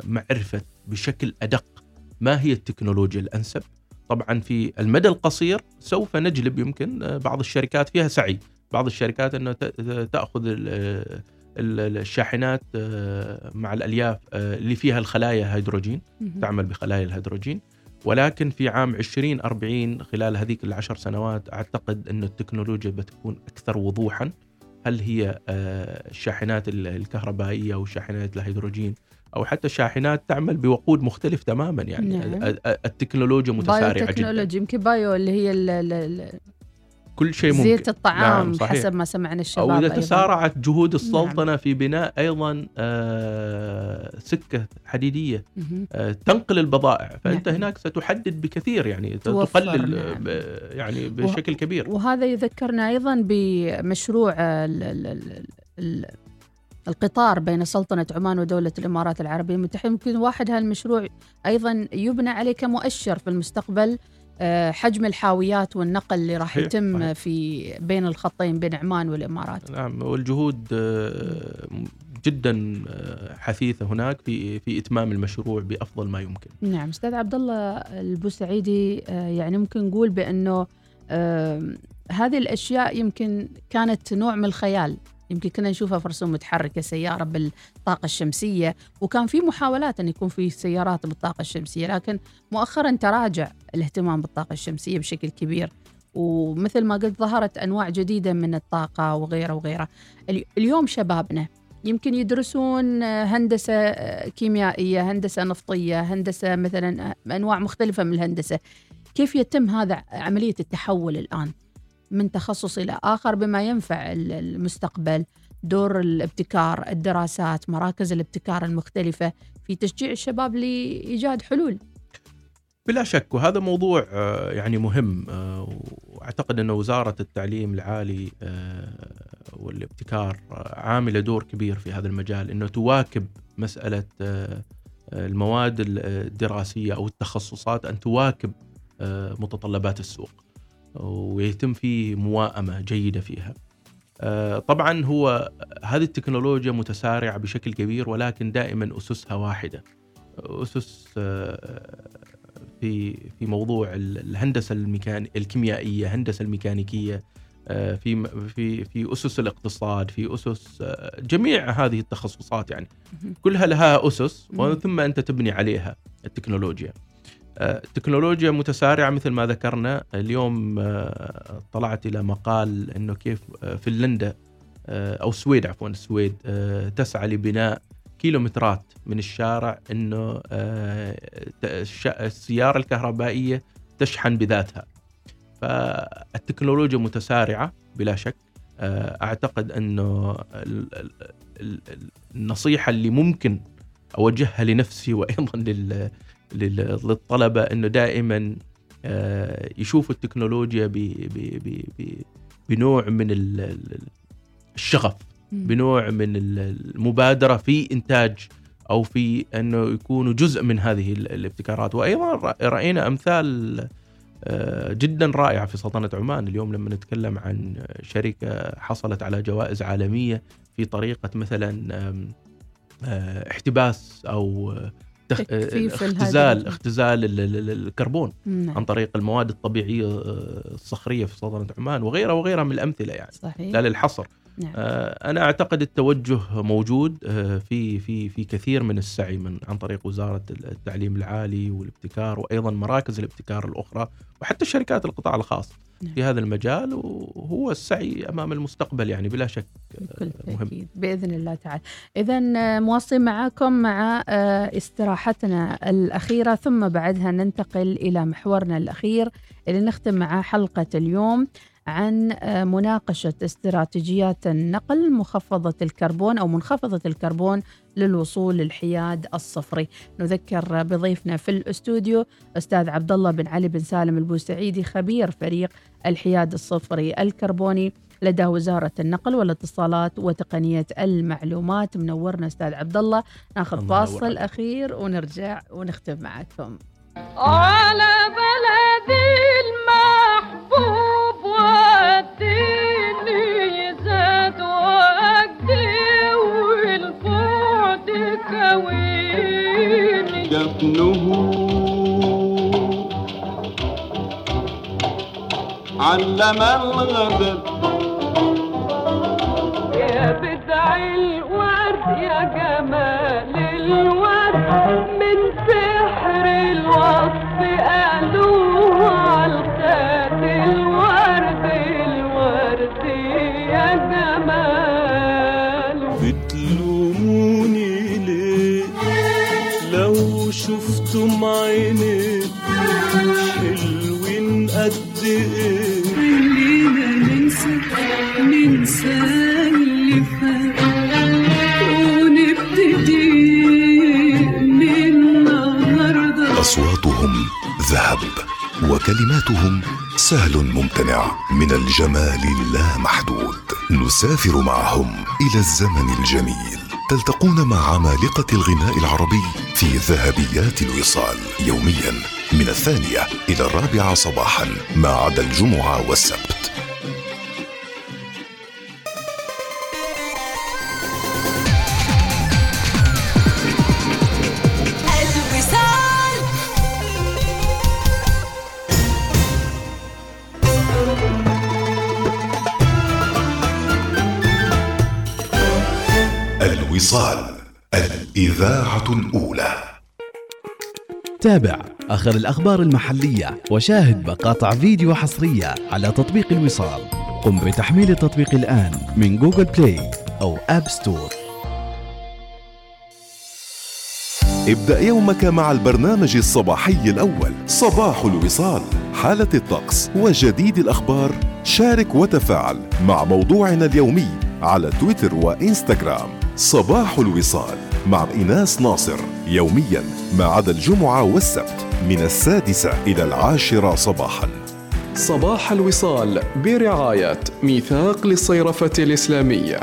معرفة بشكل أدق ما هي التكنولوجيا الأنسب. طبعا في المدى القصير سوف نجلب يمكن بعض الشركات فيها سعي. بعض الشركات إنه تأخذ الشاحنات مع الألياف اللي فيها الخلايا هيدروجين تعمل بخلايا الهيدروجين. ولكن في عام 2040 خلال هذيك العشر سنوات أعتقد إن التكنولوجيا بتكون أكثر وضوحا. هل هي الشاحنات الكهربائية أو شاحنات الهيدروجين أو حتى شاحنات تعمل بوقود مختلف تماما يعني نعم. التكنولوجيا متسارعة جدا يمكن بايو اللي هي ال ال كل شيء ممكن زيت الطعام نعم حسب ما سمعنا الشباب أو إذا تسارعت جهود السلطنة نعم. في بناء أيضا آه سكة حديدية آه تنقل البضائع فأنت نعم. هناك ستحدد بكثير يعني تقلل نعم. يعني بشكل كبير وهذا يذكرنا أيضا بمشروع ال ال ال ال القطار بين سلطنة عمان ودولة الإمارات العربية المتحدة يمكن واحد هالمشروع أيضا يبنى عليه كمؤشر في المستقبل حجم الحاويات والنقل اللي راح يتم صحيح. في بين الخطين بين عمان والإمارات. نعم والجهود جدا حثيثة هناك في في إتمام المشروع بأفضل ما يمكن. نعم أستاذ عبد الله البوسعيدي يعني ممكن نقول بأنه هذه الأشياء يمكن كانت نوع من الخيال يمكن كنا نشوفها في رسوم متحركة سيارة بالطاقة الشمسية وكان في محاولات أن يكون في سيارات بالطاقة الشمسية لكن مؤخرا تراجع الاهتمام بالطاقة الشمسية بشكل كبير. ومثل ما قلت ظهرت أنواع جديدة من الطاقة وغيره وغيره اليوم شبابنا يمكن يدرسون هندسة كيميائية هندسة نفطية هندسة مثلا أنواع مختلفة من الهندسة. كيف يتم هذا عملية التحول الآن؟ من تخصص إلى آخر بما ينفع المستقبل دور الابتكار الدراسات مراكز الابتكار المختلفة في تشجيع الشباب لإيجاد حلول بلا شك وهذا موضوع يعني مهم وأعتقد أن وزارة التعليم العالي والابتكار عاملة دور كبير في هذا المجال إنه تواكب مسألة المواد الدراسية أو التخصصات أن تواكب متطلبات السوق. ويتم في موائمه جيدة فيها. طبعا هو هذه التكنولوجيا متسارعة بشكل كبير ولكن دائما أسسها واحدة. أسس في في موضوع الهندسة الميكان الكيميائية، الهندسه الميكانيكية آه، في في في أسس الاقتصاد في أسس آه، جميع هذه التخصصات يعني. كلها لها أسس مهم. ثم أنت تبني عليها التكنولوجيا آه، التكنولوجيا متسارعة مثل ما ذكرنا. اليوم آه، طلعت إلى مقال إنه كيف آه، فنلندا أو السويد عفوا السويد تسعى لبناء كيلومترات من الشارع إنه السيارة الكهربائية تشحن بذاتها. فالتكنولوجيا متسارعة بلا شك. أعتقد إنه ال- ال- ال- ال- النصيحة اللي ممكن أوجهها لنفسي وأيضا للطلبة إنه دائما آه، يشوفوا التكنولوجيا بنوع من ال- ال- الشغف. بنوع من ال- المبادرة في إنتاج أو في إنه يكونوا جزء من هذه ال- الابتكارات وأيضا رأينا أمثال آه، جدا رائعة في سلطنة عمان اليوم لما نتكلم عن شركة حصلت على جوائز عالمية في طريقة مثلا آه، احتباس أو آه،. اختزال اختزال ال- ال- ال- الكربون نعم. عن طريق المواد الطبيعية آه، الصخرية في سلطنة عمان وغيرها وغيرها من الأمثلة يعني صحيح لا للحصر نعم. آه، أنا أعتقد التوجه موجود آه، في في في كثير من السعي من عن طريق وزارة التعليم العالي والابتكار وأيضا مراكز الابتكار الأخرى وحتى شركات القطاع الخاص نعم. في هذا المجال وهو السعي أمام المستقبل يعني بلا شك بكل مهم. تأكيد بإذن الله تعالى إذا مواصلين معاكم مع آه، استراحتنا الأخيرة ثم بعدها ننتقل إلى محورنا الأخير اللي نختم معاه حلقة اليوم عن آه، مناقشة استراتيجيات النقل مخفضة الكربون أو منخفضة الكربون للوصول للحياد الصفري. نذكر بضيفنا في الاستوديو أستاذ عبد الله بن علي بن سالم البوسعيدي خبير فريق الحياد الصفري الكربوني. لدى وزارة النقل والاتصالات وتقنية المعلومات. منورنا أستاذ عبد الله ناخذ فاصل. أخير ونرجع ونختم معكم. على بلدي جفنه علم الغدر يا بدع الورد يا جمال الورد. شفتم عيني حلوين قد إيه؟ خلينا ننسى ننسى اللي فات ونبتدي من النهارده. أصواتهم ذهب وكلماتهم سهل ممتنع من الجمال اللامحدود. نسافر معهم إلى الزمن الجميل. تلتقون مع عمالقة الغناء العربي في ذهبيات الوصال يوميا من الثانية إلى الرابعة صباحا ما عدا الجمعة والسبت. الوصال الإذاعة الأولى. تابع آخر الأخبار المحلية وشاهد مقاطع فيديو حصرية على تطبيق الوصال. قم بتحميل التطبيق الآن من Google Play أو App Store ابدأ يومك مع البرنامج الصباحي الأول صباح الوصال. حالة الطقس وجديد الأخبار شارك وتفاعل مع موضوعنا اليومي على تويتر وإنستغرام. صباح الوصال مع إيناس ناصر يوميا ما عدا الجمعة والسبت من السادسة إلى العاشرة صباحاً. صباح الوصال برعاية ميثاق للصيرفة الإسلامية.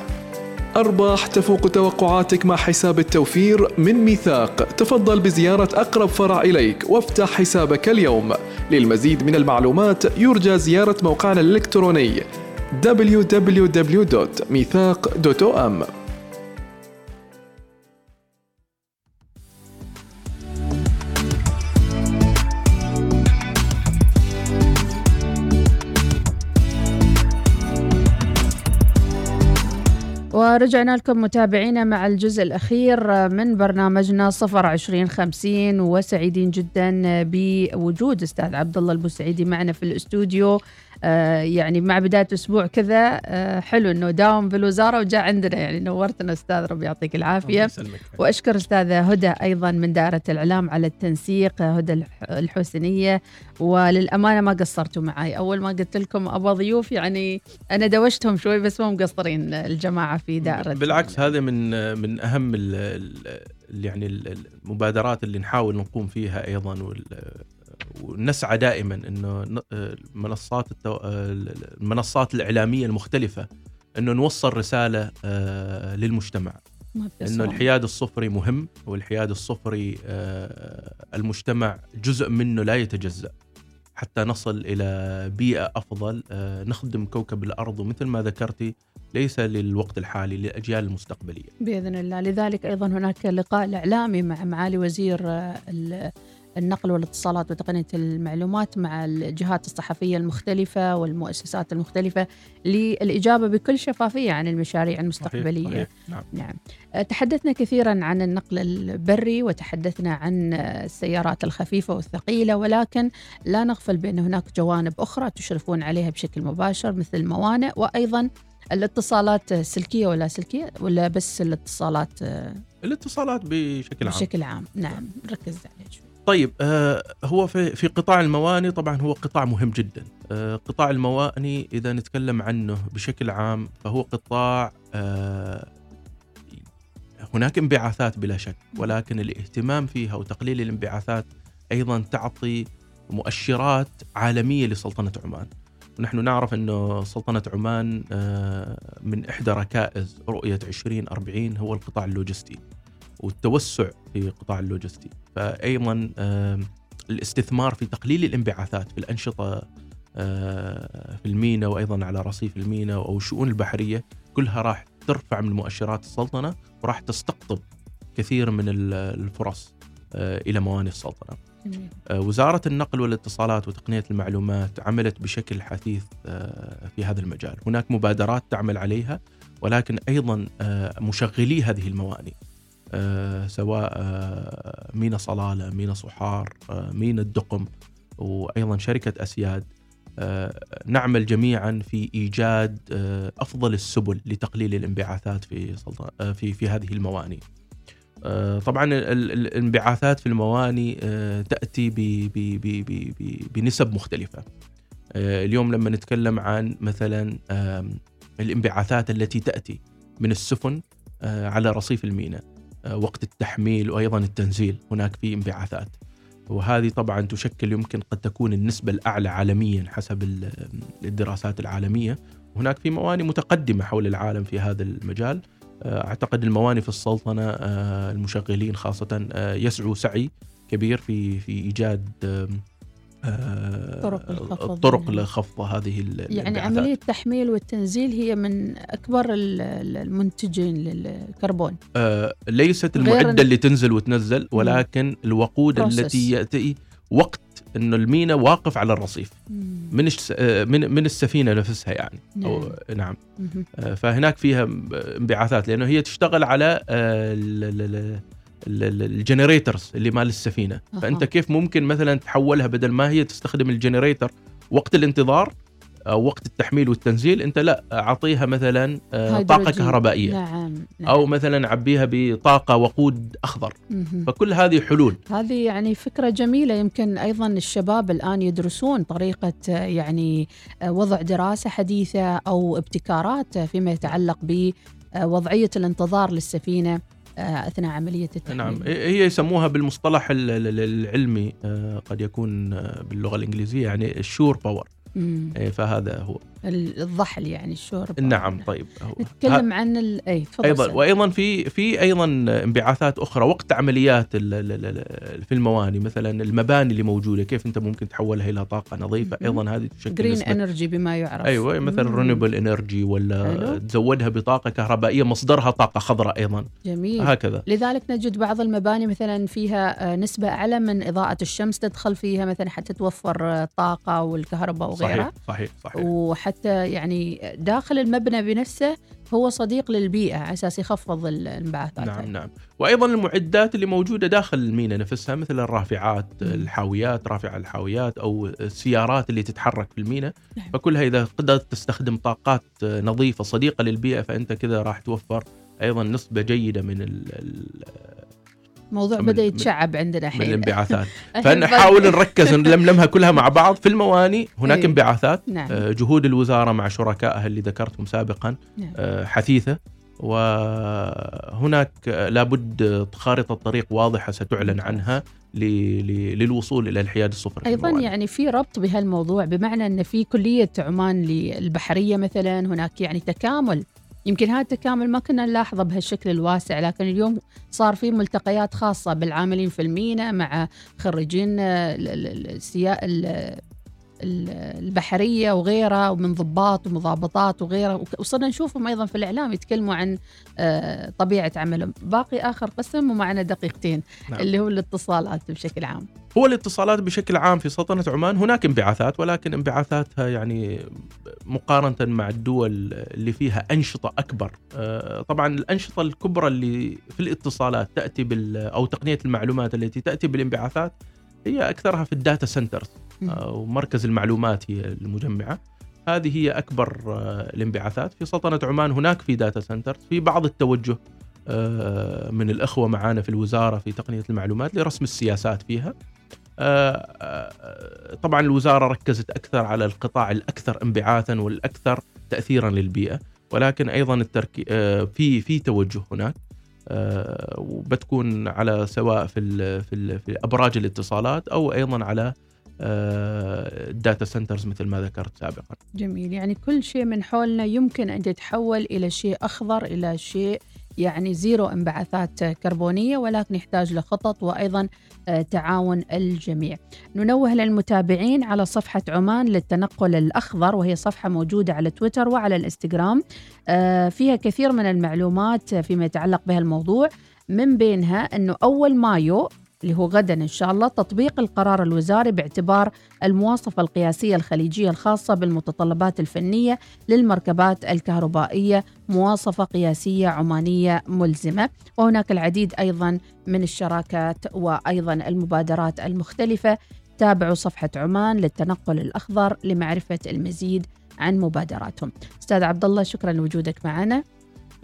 أرباح تفوق توقعاتك مع حساب التوفير من ميثاق. تفضل بزيارة أقرب فرع إليك وافتح حسابك اليوم. للمزيد من المعلومات يرجى زيارة موقعنا الإلكتروني www.ميثاق.om ورجعنا لكم متابعينا مع الجزء الأخير من برنامجنا صفر عشرين خمسين وسعيدين جدا بوجود أستاذ عبد الله البوسعيدي معنا في الاستوديو. آه، يعني مع بداية أسبوع كذا آه، حلو أنه داوم بالوزارة وجاء عندنا. يعني نورتنا أستاذ ربي يعطيك العافية. وأشكر استاذه هدى أيضا من دائرة الإعلام على التنسيق هدى الح- الحسنية. وللأمانة ما قصرتوا معي أول ما قلت لكم أبغى ضيوف يعني أنا دوشتهم شوي بس مو مقصرين الجماعة في دائره بالعكس هذا من من أهم ال ال يعني ال- المبادرات اللي نحاول نقوم فيها أيضا وال- ونسعى دائما إنه ن- منصات التو... المنصات الإعلامية المختلفة إنه نوصل رسالة آه، للمجتمع. إنه. الحياد الصفري مهم والحياد الصفري آه، المجتمع جزء منه لا يتجزأ. حتى نصل إلى بيئة أفضل. آه، نخدم كوكب الأرض ومثل ما ذكرتي ليس للوقت الحالي للأجيال المستقبلية. بإذن الله. لذلك أيضا هناك لقاء إعلامي مع معالي وزير آه، النقل والاتصالات وتقنية المعلومات مع الجهات الصحفية المختلفة والمؤسسات المختلفة للإجابة بكل شفافية عن المشاريع المستقبلية. صحيح. نعم. نعم. آه، تحدثنا كثيرا عن النقل البري وتحدثنا عن السيارات الخفيفة والثقيلة ولكن لا نغفل بأن هناك جوانب أخرى تشرفون عليها بشكل مباشر مثل الموانئ وأيضا الاتصالات السلكية ولا سلكية ولا بس الاتصالات آه، الاتصالات بشكل عام. بشكل عام. نعم ركز عليه شوي. طيب آه هو في في قطاع المواني طبعا هو قطاع مهم جدا. آه قطاع المواني إذا نتكلم عنه بشكل عام فهو قطاع آه هناك انبعاثات بلا شك ولكن الاهتمام فيها وتقليل الانبعاثات أيضا تعطي مؤشرات عالمية لسلطنة عمان. ونحن نعرف إنه سلطنة عمان من إحدى ركائز رؤية 2040 هو القطاع اللوجستي والتوسع في قطاع اللوجستي. فايضا الاستثمار في تقليل الانبعاثات في الأنشطة آه، في الميناء وأيضا على رصيف الميناء أو الشؤون البحرية كلها راح ترفع من مؤشرات السلطنة وراح تستقطب كثير من ال- الفرص آه، إلى موانئ السلطنة. آه، وزارة النقل والاتصالات وتقنية المعلومات عملت بشكل حثيث في هذا المجال، هناك مبادرات تعمل عليها ولكن أيضا مشغلي هذه الموانئ. سواء آه، مينا صلالة، مينا صحار، آه، مينا الدقم وأيضا شركة أسياد آه، نعمل جميعا في إيجاد آه، أفضل السبل لتقليل الانبعاثات في آه، في في هذه الموانئ. آه، طبعا ال- ال- الانبعاثات في الموانئ آه، تأتي ب- ب- ب- ب- ب- بنسب مختلفة. آه، اليوم لما نتكلم عن مثلا الانبعاثات التي تأتي من السفن آه، على رصيف الميناء آه، وقت التحميل وأيضا التنزيل. هناك في انبعاثات. وهذه طبعا تشكل يمكن قد تكون النسبة الأعلى عالميا حسب ال- الدراسات العالمية. هناك في موانئ متقدمة حول العالم في هذا المجال. آه، أعتقد الموانئ في السلطنة آه، المشغلين خاصة آه، يسعوا سعي كبير في في إيجاد آه، طرق الخفض. الطرق لخفض هذه يعني الانبعاثات. عملية التحميل والتنزيل هي من ال- المنتجين للكربون آه، ليست المعدة ال- اللي تنزل وتنزل ولكن الوقود Process. التي يأتي وقت انه المينا واقف على الرصيف من آه، من من السفينة نفسها يعني أو نعم مهم. آه، فهناك فيها انبعاثات لأنه هي تشتغل على آه، ال- ال- ال- ال- ال- ال generators اللي مال السفينة أها. فأنت كيف ممكن مثلا تحولها بدل ما هي تستخدم ال generator وقت الانتظار أو وقت التحميل والتنزيل أنت لا أعطيها مثلا آه، طاقة. كهربائية نعم, نعم. أو مثلا عبيها بطاقة وقود أخضر مهم. فكل هذه حلول هذه يعني فكرة جميلة يمكن أيضا الشباب الآن يدرسون طريقة آه، يعني آه، وضع دراسة حديثة أو ابتكارات آه، فيما يتعلق بوضعية الانتظار للسفينة آه، أثناء عملية التحميل نعم. هي يسموها بالمصطلح ال- ال- العلمي آه، قد يكون آه، باللغة الإنجليزية يعني ال shore power. فهذا هو. الضحل يعني الشرب نعم طيب. هو نتكلم عن ال... أي تفضل أيضا أستاذ. وأيضا في في أيضا انبعاثات أخرى وقت عمليات ال- ال- ال- في المواني مثلا المباني اللي موجودة كيف أنت ممكن تحولها إلى طاقة نظيفة. أيضا هذه تشكل green نسبة energy بما يعرف. أيوه مثلا. renewable energy ولا حلو. تزودها بطاقة كهربائية مصدرها طاقة خضراء أيضا. جميل. هكذا. لذلك نجد بعض المباني مثلا فيها آه، نسبة أعلى من إضاءة الشمس تدخل فيها مثلا حتى توفر آه، الطاقة والكهرباء وغيرها. صحيح صحيح صحيح. وحتى حتى يعني داخل المبنى بنفسه هو صديق للبيئة على أساس يخفض الانبعاثات. نعم نعم. وأيضا المعدات اللي موجودة داخل المينا نفسها مثل الرافعات الحاويات رافع الحاويات أو السيارات اللي تتحرك في المينا. نعم. فكلها إذا قدرت تستخدم طاقات نظيفة صديقة للبيئة فأنت كذا راح توفر أيضا نسبة جيدة من من- بدأ يتشعب عندنا من الحين الانبعاثات فنحاول نركز نلملمها كلها مع بعض في المواني هناك إيه. انبعاثات نعم. آه، جهود الوزارة مع شركائها اللي ذكرتهم سابقا نعم. آه، حثيثة وهناك آه، لابد خارطة طريق واضحة ستعلن عنها ل- ل- للوصول إلى الحياد الصفري في أيضا المواني. يعني في ربط بهالموضوع بمعنى إن في كلية عمان للبحرية مثلا هناك يعني تكامل يمكن هذا التكامل ما كنا نلاحظه بهالشكل الواسع لكن اليوم صار في ملتقيات خاصة بالعاملين في المينا مع خريجين البحرية وغيرها ومن ضباط ومضابطات وغيرها. وك- وصرنا نشوفهم أيضا في الإعلام يتكلموا عن آه، طبيعة عملهم. باقي آخر قسم ومعنا دقيقتين نعم. اللي هو الاتصالات بشكل عام. هو الاتصالات بشكل عام في سلطنة عمان هناك انبعاثات ولكن انبعاثاتها يعني مقارنة مع الدول اللي فيها أنشطة أكبر. آه، طبعا الأنشطة الكبرى اللي في الاتصالات تأتي بال أو تقنية المعلومات التي تأتي بالانبعاثات هي أكثرها في ال data centers مم. أو مركز المعلومات هي المجمعة. هذه هي أكبر آه، الانبعاثات. في سلطنة عمان هناك في data centers في بعض التوجه آه، من الأخوة معانا في الوزارة في تقنية المعلومات لرسم السياسات فيها. آه، آه، طبعا الوزارة ركزت أكثر على القطاع الأكثر انبعاثا والأكثر تاثيرا للبيئة. ولكن أيضا التركيز آه، في في توجه هناك آه، وبتكون على سواء في ال في, ال في أبراج الاتصالات أو أيضا على آه، ال data centers مثل ما ذكرت سابقا. جميل. يعني كل شيء من حولنا يمكن أن يتحول إلى شيء أخضر إلى شيء يعني zero انبعاثات كربونية ولكن يحتاج لخطط وأيضا آه، تعاون الجميع. ننوه للمتابعين على صفحة عمان للتنقل الأخضر وهي صفحة موجودة على تويتر وعلى الإنستغرام. آه، فيها كثير من المعلومات فيما يتعلق بها الموضوع من بينها أنه أول مايو اللي هو غدا إن شاء الله تطبيق القرار الوزاري باعتبار المواصفة القياسية الخليجية الخاصة بالمتطلبات الفنية للمركبات الكهربائية مواصفة قياسية عمانية ملزمة. وهناك العديد أيضا من الشراكات وأيضا المبادرات المختلفة. تابعوا صفحة عمان للتنقل الأخضر لمعرفة المزيد عن مبادراتهم. أستاذ عبد الله شكرا لوجودك معنا.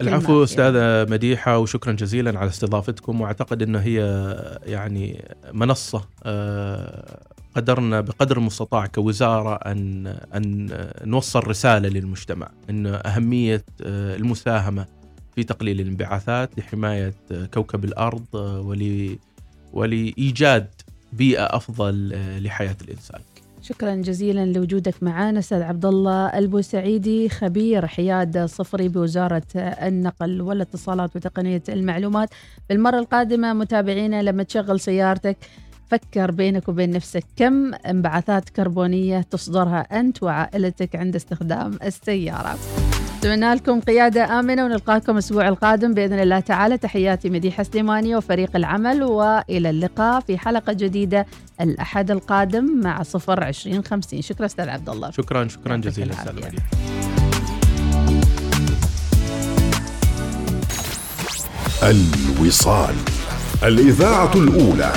العفو أستاذة مديحة وشكرا جزيلا على استضافتكم وأعتقد إنه هي يعني منصة آه، قدرنا بقدر المستطاع كوزارة أن أن نوصل رسالة للمجتمع إن أهمية آه، المساهمة في تقليل الانبعاثات لحماية آه، كوكب الأرض آه، ول ولإيجاد بيئة أفضل لحياة الإنسان. شكرا جزيلا لوجودك معنا أستاذ عبد الله البوسعيدي خبير حياد صفري بوزارة النقل والاتصالات وتقنية المعلومات بالمرة القادمة متابعينا لما تشغل سيارتك فكر بينك وبين نفسك كم انبعاثات كربونية تصدرها أنت وعائلتك عند استخدام السياره. اتمنى لكم قيادة آمنة ونلقاكم الأسبوع القادم بإذن الله تعالى. تحياتي مديحة سليماني وفريق العمل وإلى اللقاء في حلقة جديدة الأحد القادم مع صفر عشرين خمسين. شكرا أستاذ عبد الله. شكرا شكرا جزيلا مديحه. الوصال الإذاعة الأولى.